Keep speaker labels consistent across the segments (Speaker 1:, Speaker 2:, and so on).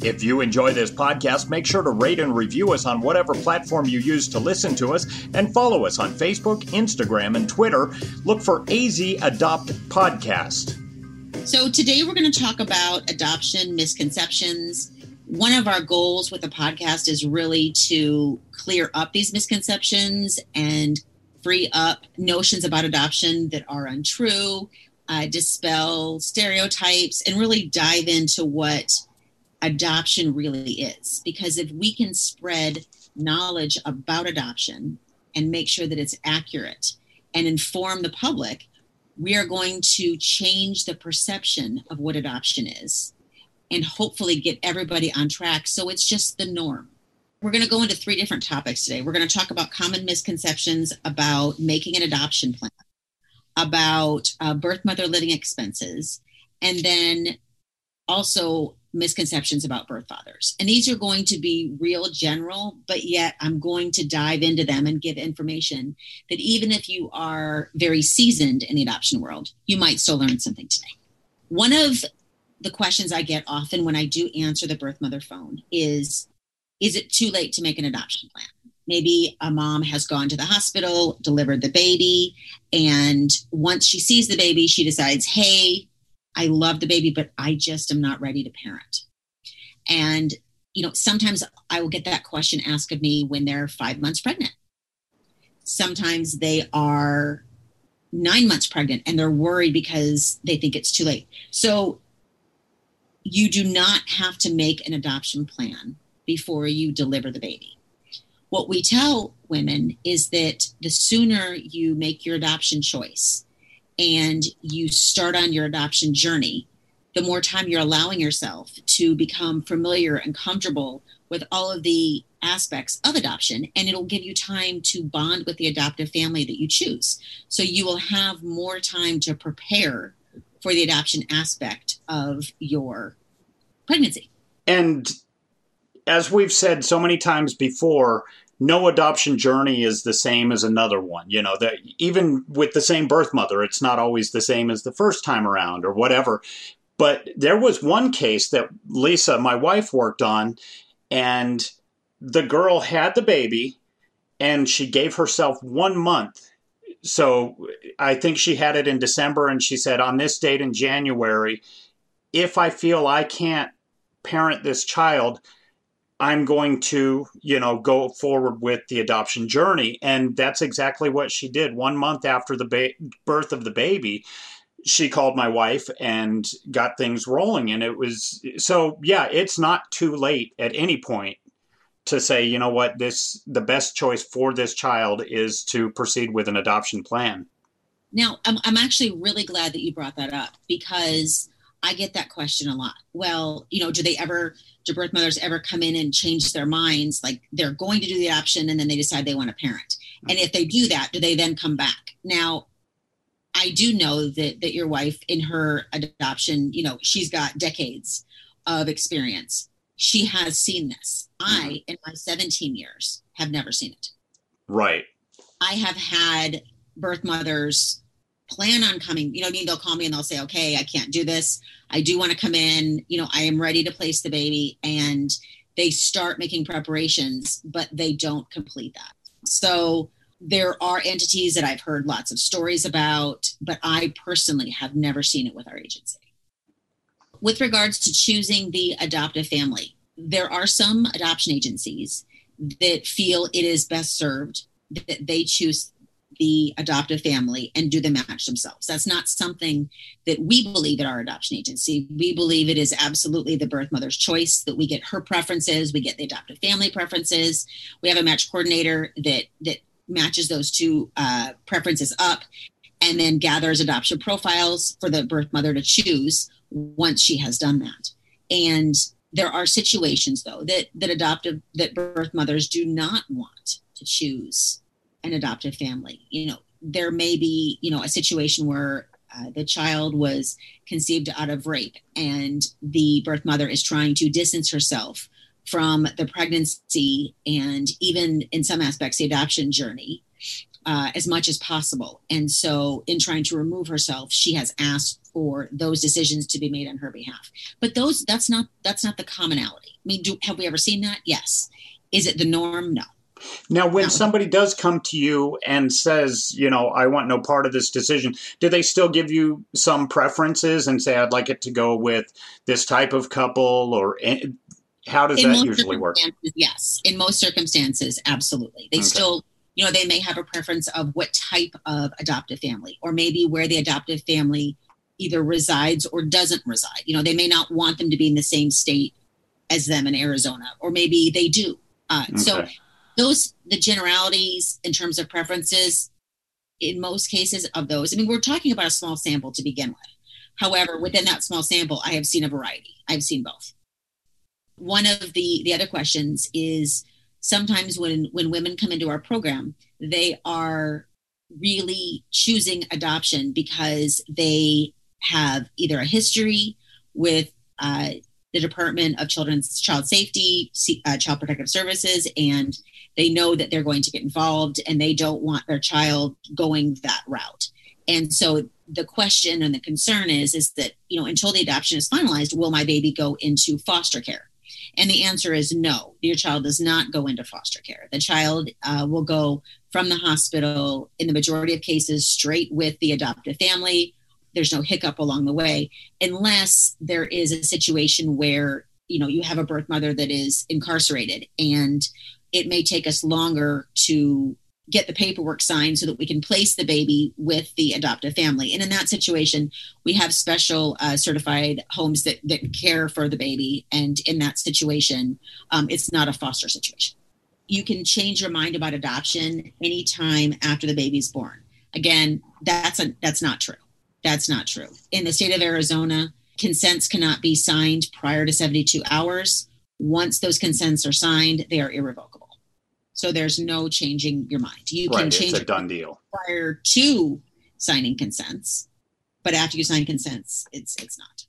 Speaker 1: If you enjoy this podcast, make sure to rate and review us on whatever platform you use to listen to us and follow us on Facebook, Instagram, and Twitter. Look for AZ Adopt Podcast.
Speaker 2: So, today we're going to talk about adoption misconceptions. One of our goals with the podcast is really to clear up these misconceptions and free up notions about adoption that are untrue, uh, dispel stereotypes, and really dive into what adoption really is. Because if we can spread knowledge about adoption and make sure that it's accurate and inform the public, we are going to change the perception of what adoption is and hopefully get everybody on track so it's just the norm. We're going to go into three different topics today. We're going to talk about common misconceptions about making an adoption plan, about uh, birth mother living expenses, and then also misconceptions about birth fathers. And these are going to be real general, but yet I'm going to dive into them and give information that even if you are very seasoned in the adoption world, you might still learn something today. One of the questions I get often when I do answer the birth mother phone is Is it too late to make an adoption plan? Maybe a mom has gone to the hospital, delivered the baby, and once she sees the baby, she decides, Hey, I love the baby, but I just am not ready to parent. And, you know, sometimes I will get that question asked of me when they're five months pregnant. Sometimes they are nine months pregnant and they're worried because they think it's too late. So you do not have to make an adoption plan before you deliver the baby. What we tell women is that the sooner you make your adoption choice, and you start on your adoption journey, the more time you're allowing yourself to become familiar and comfortable with all of the aspects of adoption and it'll give you time to bond with the adoptive family that you choose. So you will have more time to prepare for the adoption aspect of your pregnancy.
Speaker 1: And as we've said so many times before no adoption journey is the same as another one. You know, that even with the same birth mother, it's not always the same as the first time around or whatever. But there was one case that Lisa, my wife, worked on, and the girl had the baby and she gave herself one month. So I think she had it in December, and she said, on this date in January, if I feel I can't parent this child, I'm going to, you know, go forward with the adoption journey. And that's exactly what she did. One month after the ba- birth of the baby, she called my wife and got things rolling. And it was so, yeah, it's not too late at any point to say, you know what, this, the best choice for this child is to proceed with an adoption plan.
Speaker 2: Now, I'm, I'm actually really glad that you brought that up because I get that question a lot. Well, you know, do they ever, do birth mothers ever come in and change their minds? Like they're going to do the adoption and then they decide they want to parent. And mm-hmm. if they do that, do they then come back? Now, I do know that that your wife in her adoption, you know, she's got decades of experience. She has seen this. I, mm-hmm. in my 17 years, have never seen it.
Speaker 1: Right.
Speaker 2: I have had birth mothers plan on coming, you know, I mean, they'll call me and they'll say, okay, I can't do this. I do want to come in. You know, I am ready to place the baby. And they start making preparations, but they don't complete that. So there are entities that I've heard lots of stories about, but I personally have never seen it with our agency. With regards to choosing the adoptive family, there are some adoption agencies that feel it is best served that they choose the adoptive family and do the match themselves. That's not something that we believe at our adoption agency. We believe it is absolutely the birth mother's choice that we get her preferences, we get the adoptive family preferences. We have a match coordinator that that matches those two uh, preferences up and then gathers adoption profiles for the birth mother to choose once she has done that. And there are situations though that that adoptive that birth mothers do not want to choose an adoptive family. You know, there may be, you know, a situation where uh, the child was conceived out of rape and the birth mother is trying to distance herself from the pregnancy and even in some aspects the adoption journey uh, as much as possible. And so, in trying to remove herself, she has asked for those decisions to be made on her behalf. But those that's not that's not the commonality. I mean, do, have we ever seen that? Yes. Is it the norm? No.
Speaker 1: Now, when somebody does come to you and says, you know, I want no part of this decision, do they still give you some preferences and say, I'd like it to go with this type of couple or how does in that usually work?
Speaker 2: Yes. In most circumstances, absolutely. They okay. still, you know, they may have a preference of what type of adoptive family or maybe where the adoptive family either resides or doesn't reside. You know, they may not want them to be in the same state as them in Arizona, or maybe they do. Uh, okay. So those the generalities in terms of preferences in most cases of those i mean we're talking about a small sample to begin with. However within that small sample i have seen a variety. I've seen both. One of the the other questions is sometimes when when women come into our program they are really choosing adoption because they have either a history with uh, the Department of Children's Child Safety, uh, Child Protective Services, and they know that they're going to get involved and they don't want their child going that route. And so the question and the concern is is that you know until the adoption is finalized, will my baby go into foster care? And the answer is no. Your child does not go into foster care. The child uh, will go from the hospital in the majority of cases straight with the adoptive family. There's no hiccup along the way, unless there is a situation where you know you have a birth mother that is incarcerated and it may take us longer to get the paperwork signed so that we can place the baby with the adoptive family. And in that situation, we have special uh, certified homes that, that care for the baby. And in that situation, um, it's not a foster situation. You can change your mind about adoption anytime after the baby's born. Again, that's a, that's not true. That's not true. In the state of Arizona, consents cannot be signed prior to 72 hours. Once those consents are signed, they are irrevocable. So there's no changing your mind. You
Speaker 1: right,
Speaker 2: can change
Speaker 1: it's a done deal
Speaker 2: prior to signing consents, but after you sign consents, it's it's not.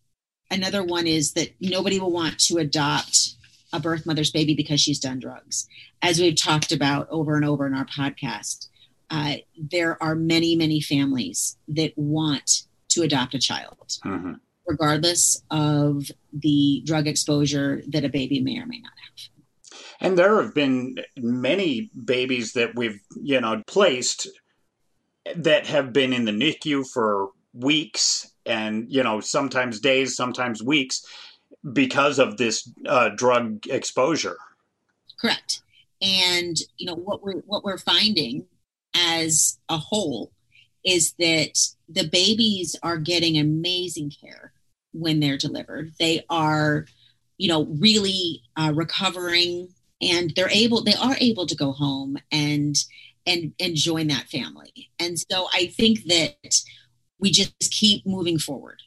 Speaker 2: Another one is that nobody will want to adopt a birth mother's baby because she's done drugs. As we've talked about over and over in our podcast, uh, there are many, many families that want to adopt a child. Mm-hmm regardless of the drug exposure that a baby may or may not have.
Speaker 1: And there have been many babies that we've, you know, placed that have been in the NICU for weeks and, you know, sometimes days, sometimes weeks because of this uh, drug exposure.
Speaker 2: Correct. And, you know, what we're, what we're finding as a whole is that the babies are getting amazing care when they're delivered. They are, you know, really uh, recovering and they're able, they are able to go home and, and, and join that family. And so I think that we just keep moving forward.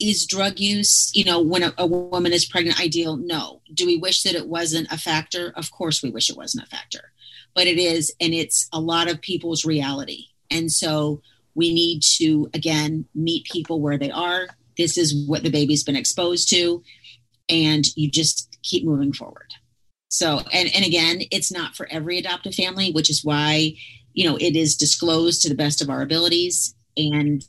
Speaker 2: Is drug use, you know, when a, a woman is pregnant, ideal? No. Do we wish that it wasn't a factor? Of course, we wish it wasn't a factor, but it is, and it's a lot of people's reality. And so we need to, again, meet people where they are, this is what the baby's been exposed to and you just keep moving forward so and and again it's not for every adoptive family which is why you know it is disclosed to the best of our abilities and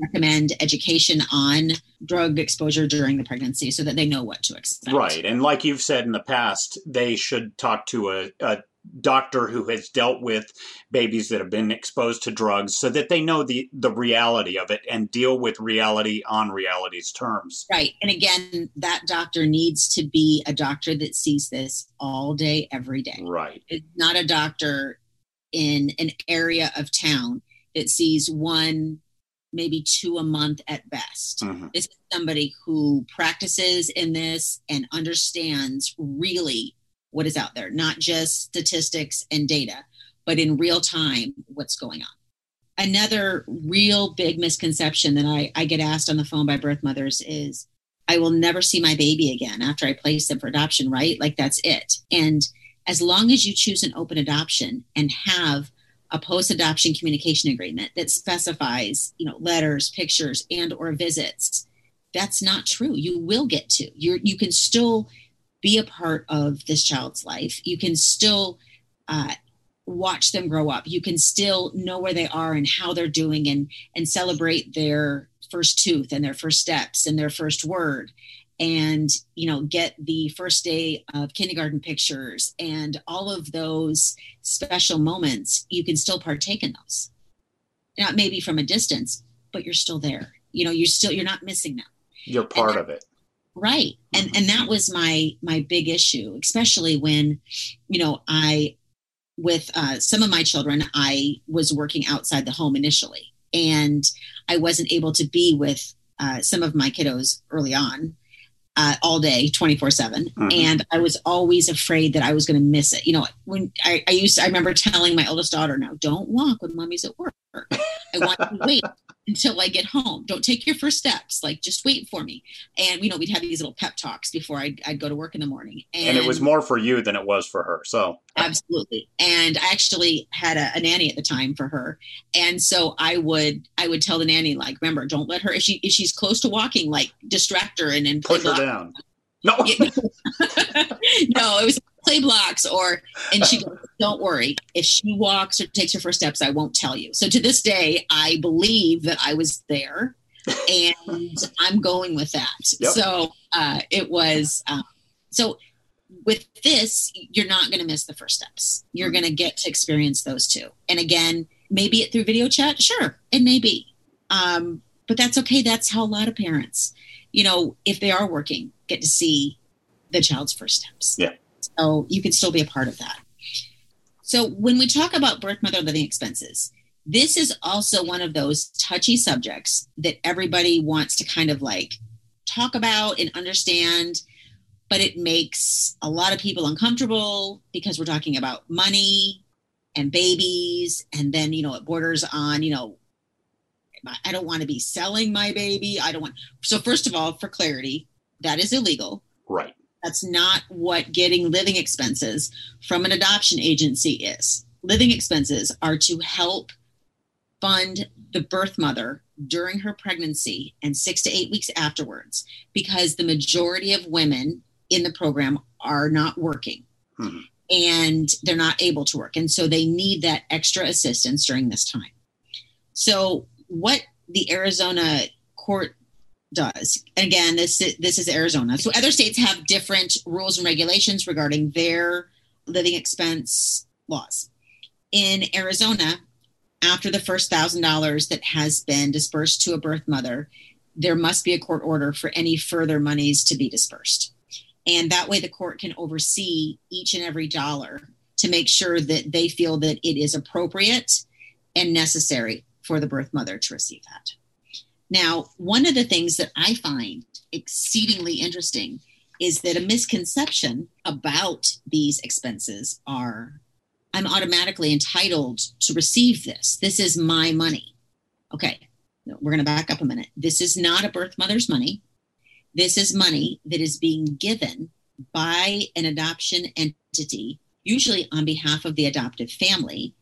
Speaker 2: recommend education on drug exposure during the pregnancy so that they know what to expect.
Speaker 1: Right. And like you've said in the past, they should talk to a, a doctor who has dealt with babies that have been exposed to drugs so that they know the the reality of it and deal with reality on reality's terms
Speaker 2: right and again that doctor needs to be a doctor that sees this all day every day
Speaker 1: right
Speaker 2: it's not a doctor in an area of town that sees one maybe two a month at best. Mm-hmm. This is somebody who practices in this and understands really what is out there, not just statistics and data, but in real time what's going on. Another real big misconception that I, I get asked on the phone by birth mothers is I will never see my baby again after I place them for adoption, right? Like that's it. And as long as you choose an open adoption and have a post-adoption communication agreement that specifies you know letters pictures and or visits that's not true you will get to You're. you can still be a part of this child's life. You can still uh, watch them grow up. You can still know where they are and how they're doing and and celebrate their first tooth and their first steps and their first word and you know get the first day of kindergarten pictures and all of those special moments. You can still partake in those. Not maybe from a distance but you're still there. You know you're still you're not missing them.
Speaker 1: You're part of it
Speaker 2: right. And and that was my my big issue especially when you know i with uh, some of my children i was working outside the home initially and i wasn't able to be with uh, some of my kiddos early on uh, all day 24 7 mm-hmm. and i was always afraid that i was going to miss it. You know when I, I used to, i remember telling my oldest daughter now don't walk when mommy's at work i want to wait until I get home. Don't take your first steps. Like, just wait for me. And, you know, we'd have these little pep talks before I'd, I'd go to work in the morning.
Speaker 1: And, and, it was more for you than it was for her. So,
Speaker 2: absolutely. And I actually had a, a, nanny at the time for her. And so I would, I would tell the nanny, like, remember, don't let her, if she, if she's close to walking, like, distract her and, and
Speaker 1: push her down. No. no,
Speaker 2: it was play blocks or and she goes don't worry. If she walks or takes her first steps i won't tell you. So to this day i believe that i was there and i'm going with that. Yep. so uh, it was um, so with this you're not going to miss the first steps. You're going to get to experience those too and again maybe it through video chat? Sure it may be. Um, but that's okay. That's how a lot of parents you know if they are working get to see the child's first steps.
Speaker 1: Yeah
Speaker 2: so you can still be a part of that. So when we talk about birth mother living expenses, this is also one of those touchy subjects that everybody wants to kind of like talk about and understand, but it makes a lot of people uncomfortable because we're talking about money and babies. And then, you know, it borders on, you know, I don't want to be selling my baby. I don't want. So, first of all, for clarity, that is illegal.
Speaker 1: Right.
Speaker 2: That's not what getting living expenses from an adoption agency is. Living expenses are to help fund the birth mother during her pregnancy and six to eight weeks afterwards because the majority of women in the program are not working hmm. and they're not able to work. And so they need that extra assistance during this time. So, what the Arizona court does. And again, this this is Arizona. So other states have different rules and regulations regarding their living expense laws. In Arizona, after the first thousand dollars that has been dispersed to a birth mother, there must be a court order for any further monies to be dispersed. And that way the court can oversee each and every dollar to make sure that they feel that it is appropriate and necessary for the birth mother to receive that. Now, one of the things that I find exceedingly interesting is that a misconception about these expenses are I'm automatically entitled to receive this. This is my money. Okay, we're going to back up a minute. This is not a birth mother's money. This is money that is being given by an adoption entity, usually on behalf of the adoptive family,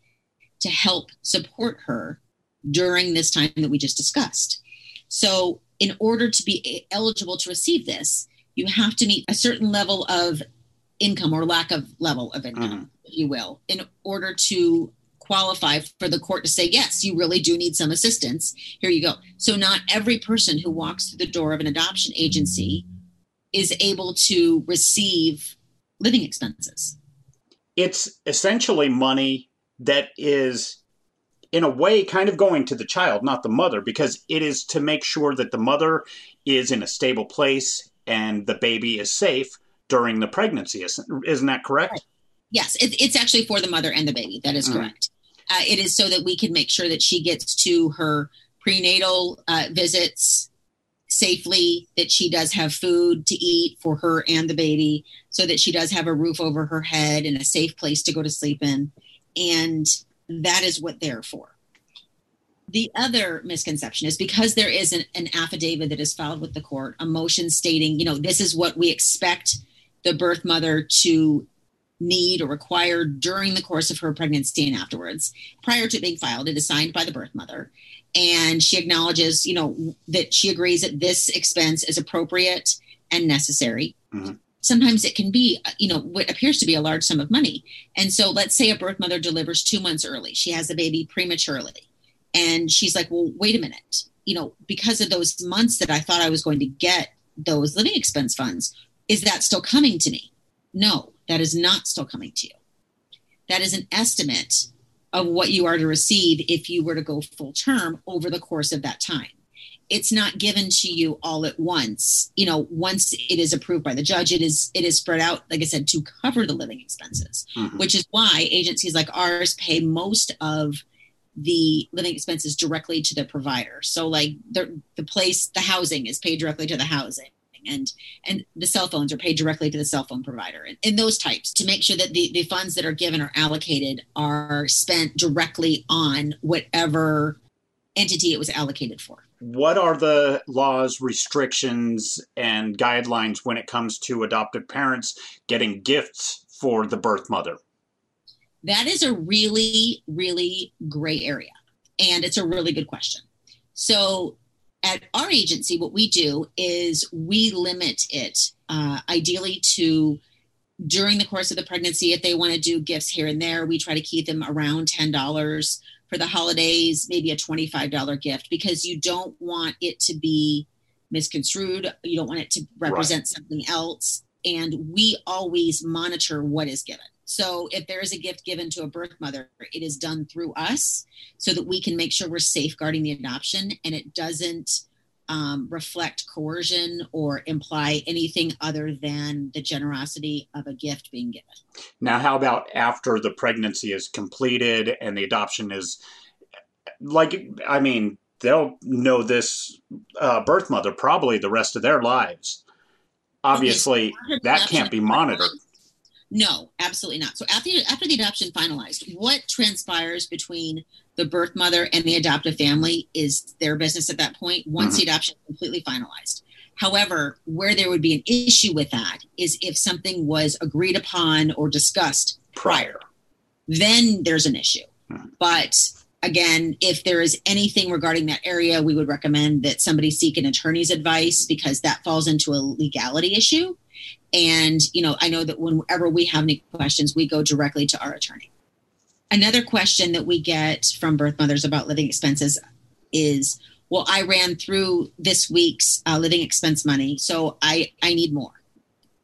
Speaker 2: to help support her during this time that we just discussed. So, in order to be eligible to receive this, you have to meet a certain level of income or lack of level of income, mm-hmm. if you will, in order to qualify for the court to say, yes, you really do need some assistance. Here you go. So, not every person who walks through the door of an adoption agency is able to receive living expenses.
Speaker 1: It's essentially money that is, in a way, kind of going to the child, not the mother, because it is to make sure that the mother is in a stable place and the baby is safe during the pregnancy. Isn't, isn't that correct? Right.
Speaker 2: Yes, it, it's actually for the mother and the baby. That is mm. correct. Uh, it is so that we can make sure that she gets to her prenatal uh, visits safely, that she does have food to eat for her and the baby, so that she does have a roof over her head and a safe place to go to sleep in. And that is what they're for. The other misconception is because there is an, an affidavit that is filed with the court, a motion stating, you know, this is what we expect the birth mother to need or require during the course of her pregnancy and afterwards. Prior to being filed, it is signed by the birth mother. And she acknowledges, you know, that she agrees that this expense is appropriate and necessary. Mm-hmm. Sometimes it can be, you know, what appears to be a large sum of money. And so let's say a birth mother delivers two months early. She has a baby prematurely. And she's like, well, wait a minute. You know, because of those months that I thought I was going to get those living expense funds, is that still coming to me? No, that is not still coming to you. That is an estimate of what you are to receive if you were to go full term over the course of that time. It's not given to you all at once. You know, once it is approved by the judge, it is it is spread out, like I said, to cover the living expenses, mm-hmm. which is why agencies like ours pay most of the living expenses directly to the provider. So like the the place, the housing is paid directly to the housing and and the cell phones are paid directly to the cell phone provider and, and those types to make sure that the, the funds that are given or allocated are spent directly on whatever entity it was allocated for
Speaker 1: what are the laws restrictions and guidelines when it comes to adoptive parents getting gifts for the birth mother
Speaker 2: that is a really really gray area and it's a really good question so at our agency, what we do is we limit it uh, ideally to during the course of the pregnancy. If they want to do gifts here and there, we try to keep them around $10 for the holidays, maybe a $25 gift, because you don't want it to be misconstrued. You don't want it to represent right. something else. And we always monitor what is given. So if there is a gift given to a birth mother, it is done through us so that we can make sure we're safeguarding the adoption and it doesn't um, reflect coercion or imply anything other than the generosity of a gift being given.
Speaker 1: Now, how about after the pregnancy is completed and the adoption is like, I mean, they'll know this uh, birth mother probably the rest of their lives. Obviously, okay, that can't be monitored.
Speaker 2: No, absolutely not. So after after the adoption finalized, what transpires between the birth mother and the adoptive family is their business at that point once mm-hmm. the adoption is completely finalized. However, where there would be an issue with that is if something was agreed upon or discussed prior, then there's an issue. Mm-hmm. But again, if there is anything regarding that area, we would recommend that somebody seek an attorney's advice because that falls into a legality issue. And, you know, I know that whenever we have any questions, we go directly to our attorney. Another question that we get from birth mothers about living expenses is, well, I ran through this week's uh, living expense money, so I, I need more.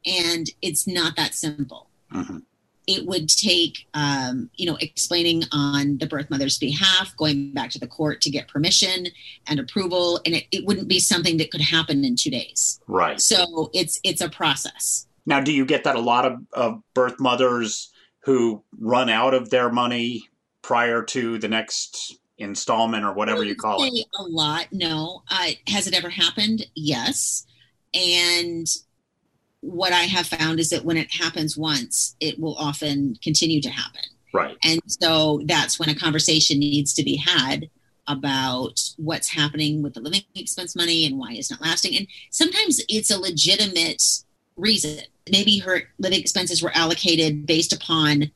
Speaker 2: And it's not that simple. Mm-hmm. It would take, um, you know, explaining on the birth mother's behalf, going back to the court to get permission and approval, and it, it wouldn't be something that could happen in two days.
Speaker 1: Right.
Speaker 2: So it's it's a process.
Speaker 1: Now, do you get that a lot of, of birth mothers who run out of their money prior to the next installment or whatever you call it?
Speaker 2: A lot, no. Uh, has it ever happened? Yes. And what I have found is that when it happens once, it will often continue to happen.
Speaker 1: Right.
Speaker 2: And so that's when a conversation needs to be had about what's happening with the living expense money and why it's not lasting. And sometimes it's a legitimate reason. Maybe her living expenses were allocated based upon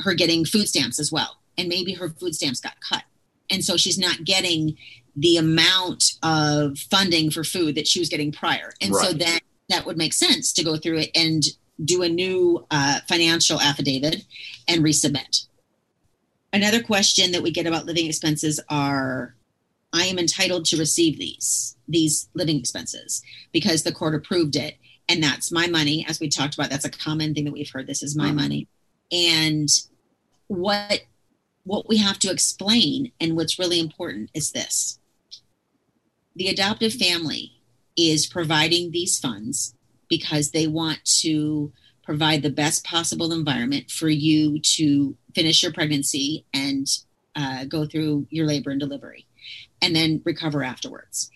Speaker 2: her getting food stamps as well. And maybe her food stamps got cut. And so she's not getting the amount of funding for food that she was getting prior. And right. so then that would make sense to go through it and do a new uh, financial affidavit and resubmit. Another question that we get about living expenses are I am entitled to receive these these living expenses because the court approved it and that's my money as we talked about that's a common thing that we've heard this is my mm-hmm. money. And what what we have to explain and what's really important is this. The adoptive family is providing these funds because they want to provide the best possible environment for you to finish your pregnancy and uh, go through your labor and delivery and then recover afterwards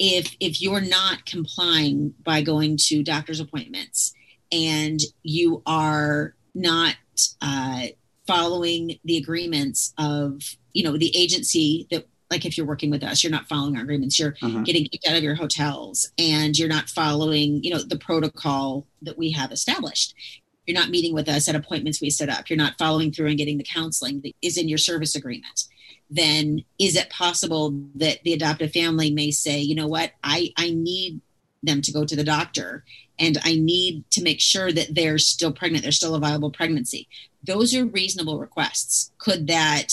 Speaker 2: if if you're not complying by going to doctor's appointments and you are not uh, following the agreements of you know the agency that like if you're working with us you're not following our agreements you're uh-huh. getting kicked out of your hotels and you're not following you know the protocol that we have established. You're not meeting with us at appointments we set up. You're not following through and getting the counseling that is in your service agreement then is it possible that the adoptive family may say, you know what, I, I need them to go to the doctor and I need to make sure that they're still pregnant, they're still a viable pregnancy. Those are reasonable requests. Could that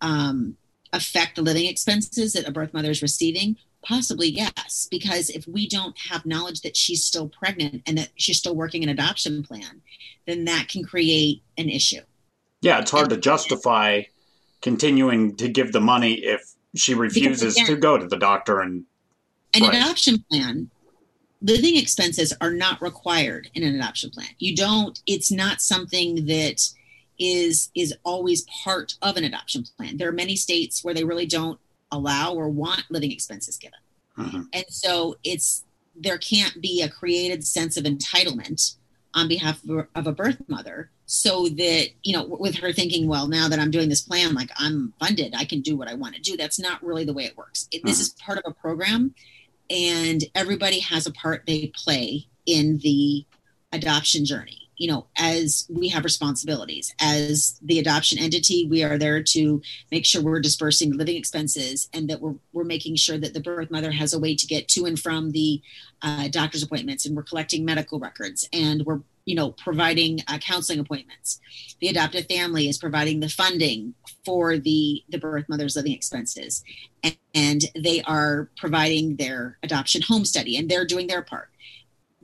Speaker 2: um, affect the living expenses that a birth mother is receiving? Possibly yes, because if we don't have knowledge that she's still pregnant and that she's still working an adoption plan, then that can create an issue.
Speaker 1: Yeah, it's hard and, to justify continuing to give the money if she refuses again, to go to the doctor and
Speaker 2: an right. adoption plan living expenses are not required in an adoption plan you don't it's not something that is is always part of an adoption plan there are many states where they really don't allow or want living expenses given mm-hmm. and so it's there can't be a created sense of entitlement on behalf of a birth mother so that you know with her thinking well now that i'm doing this plan like i'm funded i can do what i want to do that's not really the way it works it, this mm-hmm. is part of a program and everybody has a part they play in the adoption journey you know, as we have responsibilities as the adoption entity, we are there to make sure we're dispersing living expenses and that we're, we're making sure that the birth mother has a way to get to and from the uh, doctor's appointments and we're collecting medical records and we're you know providing uh, counseling appointments. The adoptive family is providing the funding for the the birth mother's living expenses and, and they are providing their adoption home study and they're doing their part.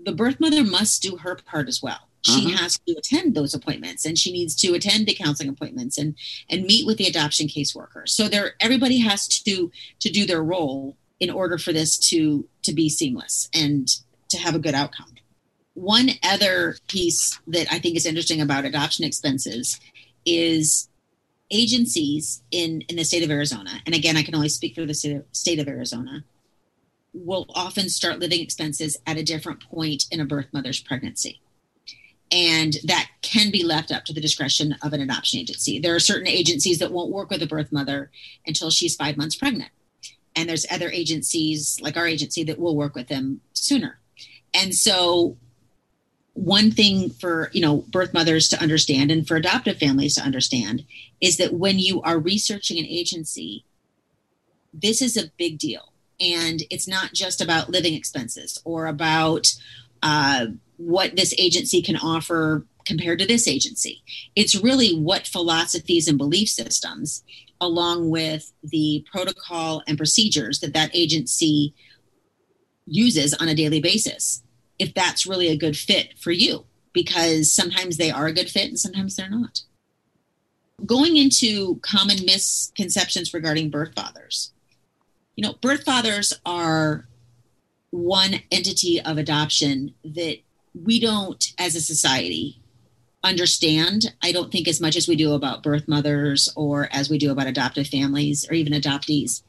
Speaker 2: The birth mother must do her part as well. She uh-huh. has to attend those appointments and she needs to attend the counseling appointments and and meet with the adoption caseworker. So there everybody has to to do their role in order for this to to be seamless and to have a good outcome one other piece that i think is interesting about adoption expenses is agencies in in the state of arizona and again i can only speak for the state of, state of arizona will often start living expenses at a different point in a birth mother's pregnancy and that can be left up to the discretion of an adoption agency. There are certain agencies that won't work with a birth mother until she's five months pregnant. And there's other agencies like our agency that will work with them sooner. And so one thing for you know birth mothers to understand and for adoptive families to understand is that when you are researching an agency this is a big deal and it's not just about living expenses or about uh, what this agency can offer compared to this agency. It's really what philosophies and belief systems, along with the protocol and procedures that that agency uses on a daily basis, if that's really a good fit for you, because sometimes they are a good fit and sometimes they're not. Going into common misconceptions regarding birth fathers. You know, birth fathers are one entity of adoption that we don't, as a society, understand. I don't think as much as we do about birth mothers or as we do about adoptive families or even adoptees.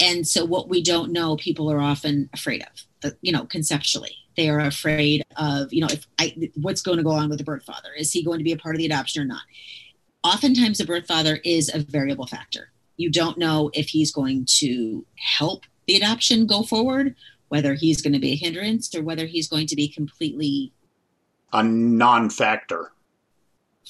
Speaker 2: And so, what we don't know, people are often afraid of, uh, you know, conceptually. They are afraid of, you know, if I, what's going to go on with the birth father? Is he going to be a part of the adoption or not? Oftentimes, the birth father is a variable factor. You don't know if he's going to help the adoption go forward whether he's going to be a hindrance or whether he's going to be completely
Speaker 1: a non-factor.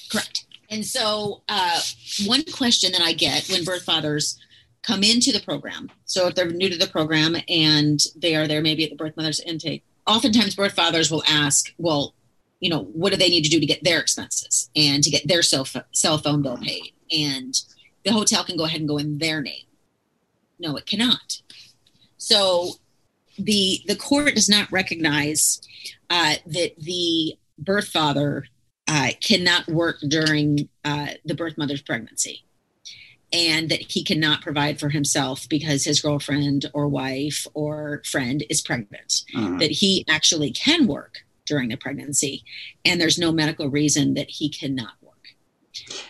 Speaker 2: Correct. And so, uh, one question that I get when birth fathers come into the program, so if they're new to the program and they are there maybe at the birth mother's intake, oftentimes birth fathers will ask, well, you know, what do they need to do to get their expenses and to get their cell, phone bill paid? And the hotel can go ahead and go in their name. No, it cannot. So the the court does not recognize uh, that the birth father uh, cannot work during uh, the birth mother's pregnancy and that he cannot provide for himself because his girlfriend or wife or friend is pregnant. Uh-huh. that he actually can work during the pregnancy and there's no medical reason that he cannot work.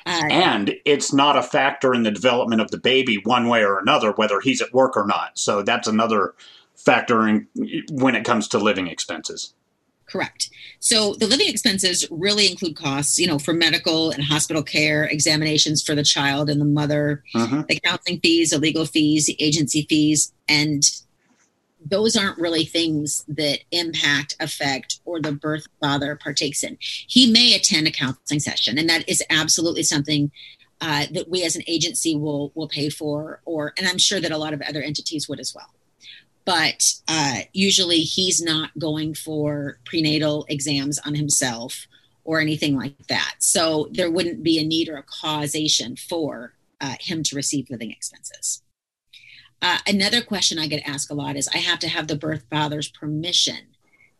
Speaker 1: Uh, and it's not a factor in the development of the baby one way or another whether he's at work or not. So that's another factor in when it comes to living expenses
Speaker 2: Correct. So the living expenses really include costs, you know, for medical and hospital care, examinations for the child and the mother, uh-huh. the counseling fees, the legal fees, the agency fees, and those aren't really things that impact, affect, or the birth father partakes in. He may attend a counseling session, and that is absolutely something uh, that we as an agency will will pay for, or and I'm sure that a lot of other entities would as well but uh, usually he's not going for prenatal exams on himself or anything like that. So there wouldn't be a need or a causation for uh, him to receive living expenses. Uh, another question I get asked a lot is I have to have the birth father's permission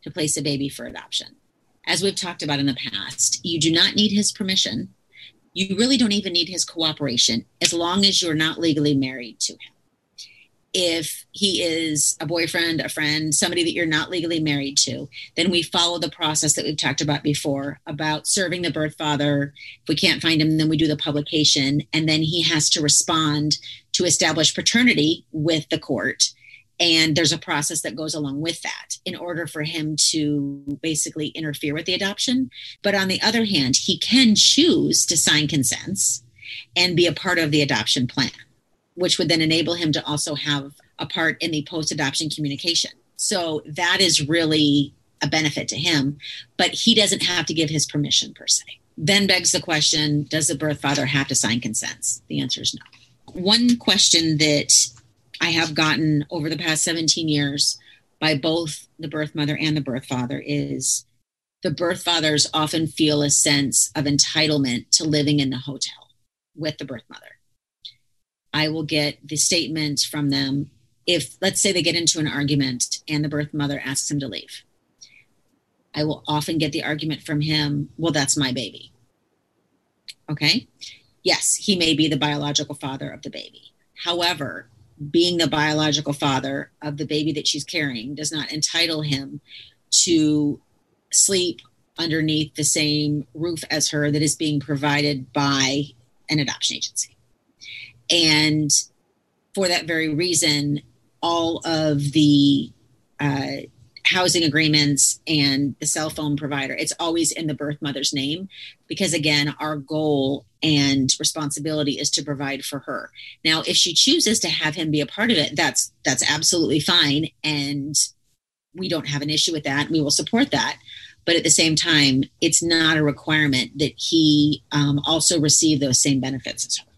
Speaker 2: to place a baby for adoption. As we've talked about in the past, you do not need his permission. You really don't even need his cooperation as long as you're not legally married to him if he is a boyfriend, a friend, somebody that you're not legally married to, then we follow the process that we've talked about before about serving the birth father. If we can't find him, then we do the publication, and then he has to respond to establish paternity with the court. And there's a process that goes along with that in order for him to basically interfere with the adoption. But on the other hand, he can choose to sign consents and be a part of the adoption plan which would then enable him to also have a part in the post adoption communication. So that is really a benefit to him, but he doesn't have to give his permission per se. Then begs the question Does the birth father have to sign consents? The answer is no. One question that I have gotten over the past 17 years by both the birth mother and the birth father is the birth fathers often feel a sense of entitlement to living in the hotel with the birth mother. I will get the statement from them if, let's say, they get into an argument and the birth mother asks him to leave. I will often get the argument from him, well, that's my baby. Okay. Yes, he may be the biological father of the baby. However, being the biological father of the baby that she's carrying does not entitle him to sleep underneath the same roof as her that is being provided by an adoption agency. And for that very reason, all of the uh, housing agreements and the cell phone provider, it's always in the birth mother's name because, again, our goal and responsibility is to provide for her. Now, if she chooses to have him be a part of it, that's that's absolutely fine, and we don't have an issue with that. We will support that. But at the same time, it's not a requirement that he um, also receive those same benefits as her.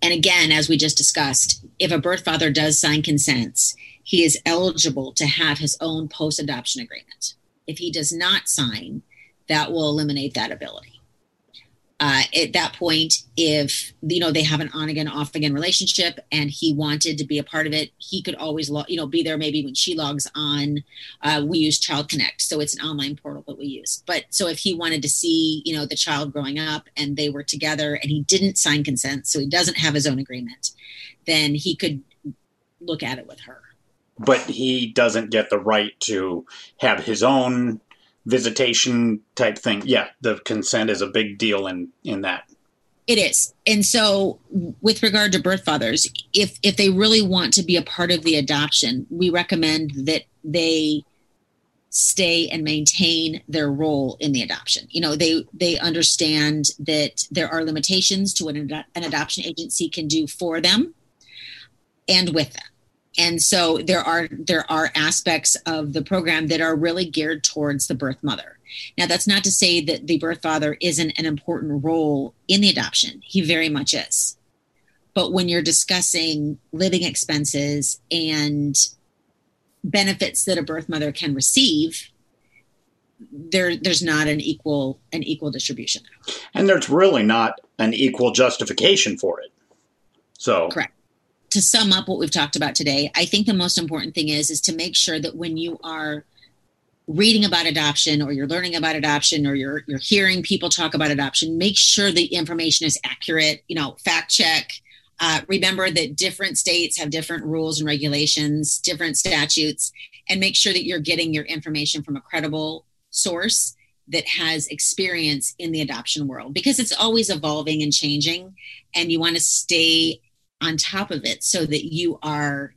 Speaker 2: And again, as we just discussed, if a birth father does sign consents, he is eligible to have his own post adoption agreement. If he does not sign, that will eliminate that ability uh, at that point, if you know they have an on again, off again relationship, and he wanted to be a part of it, he could always you know be there. Maybe when she logs on, uh, we use Child Connect, so it's an online portal that we use. But so if he wanted to see you know the child growing up and they were together, and he didn't sign consent, so he doesn't have his own agreement, then he could look at it with her.
Speaker 1: But he doesn't get the right to have his own visitation type thing. Yeah, the consent is a big deal in in that.
Speaker 2: It is. And so with regard to birth fathers, if if they really want to be a part of the adoption, we recommend that they stay and maintain their role in the adoption. You know, they they understand that there are limitations to what an, an adoption agency can do for them and with them and so there are there are aspects of the program that are really geared towards the birth mother. Now that's not to say that the birth father isn't an important role in the adoption. He very much is. But when you're discussing living expenses and benefits that a birth mother can receive there there's not an equal an equal distribution
Speaker 1: and there's really not an equal justification for it. So
Speaker 2: correct. To sum up what we've talked about today, I think the most important thing is is to make sure that when you are reading about adoption or you're learning about adoption or you're you're hearing people talk about adoption, make sure the information is accurate, you know, fact check. Uh, remember that different states have different rules and regulations, different statutes, and make sure that you're getting your information from a credible source that has experience in the adoption world because it's always evolving and changing and you want to stay on top of it so that you are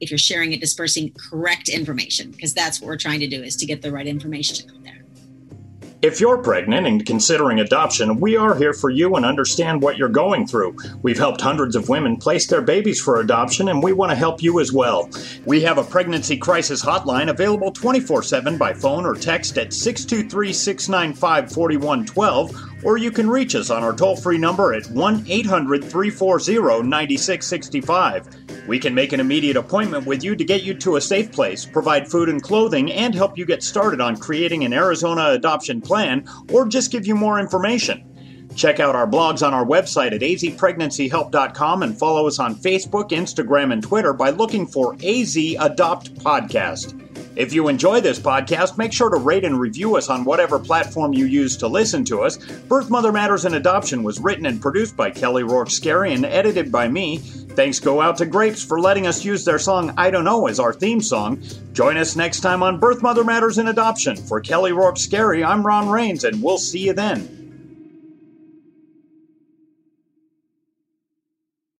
Speaker 2: if you're sharing it dispersing correct information because that's what we're trying to do is to get the right information out there
Speaker 1: if you're pregnant and considering adoption, we are here for you and understand what you're going through. We've helped hundreds of women place their babies for adoption, and we want to help you as well. We have a pregnancy crisis hotline available 24 7 by phone or text at 623 695 4112 or you can reach us on our toll free number at 1 800 340 9665. We can make an immediate appointment with you to get you to a safe place, provide food and clothing, and help you get started on creating an Arizona adoption plan, or just give you more information. Check out our blogs on our website at azpregnancyhelp.com and follow us on Facebook, Instagram, and Twitter by looking for AZ Adopt Podcast. If you enjoy this podcast, make sure to rate and review us on whatever platform you use to listen to us. Birth Mother Matters in Adoption was written and produced by Kelly Rourke Scary and edited by me. Thanks go out to Grapes for letting us use their song I Don't Know as our theme song. Join us next time on Birth Mother Matters in Adoption. For Kelly Rourke Scary, I'm Ron Rains, and we'll see you then.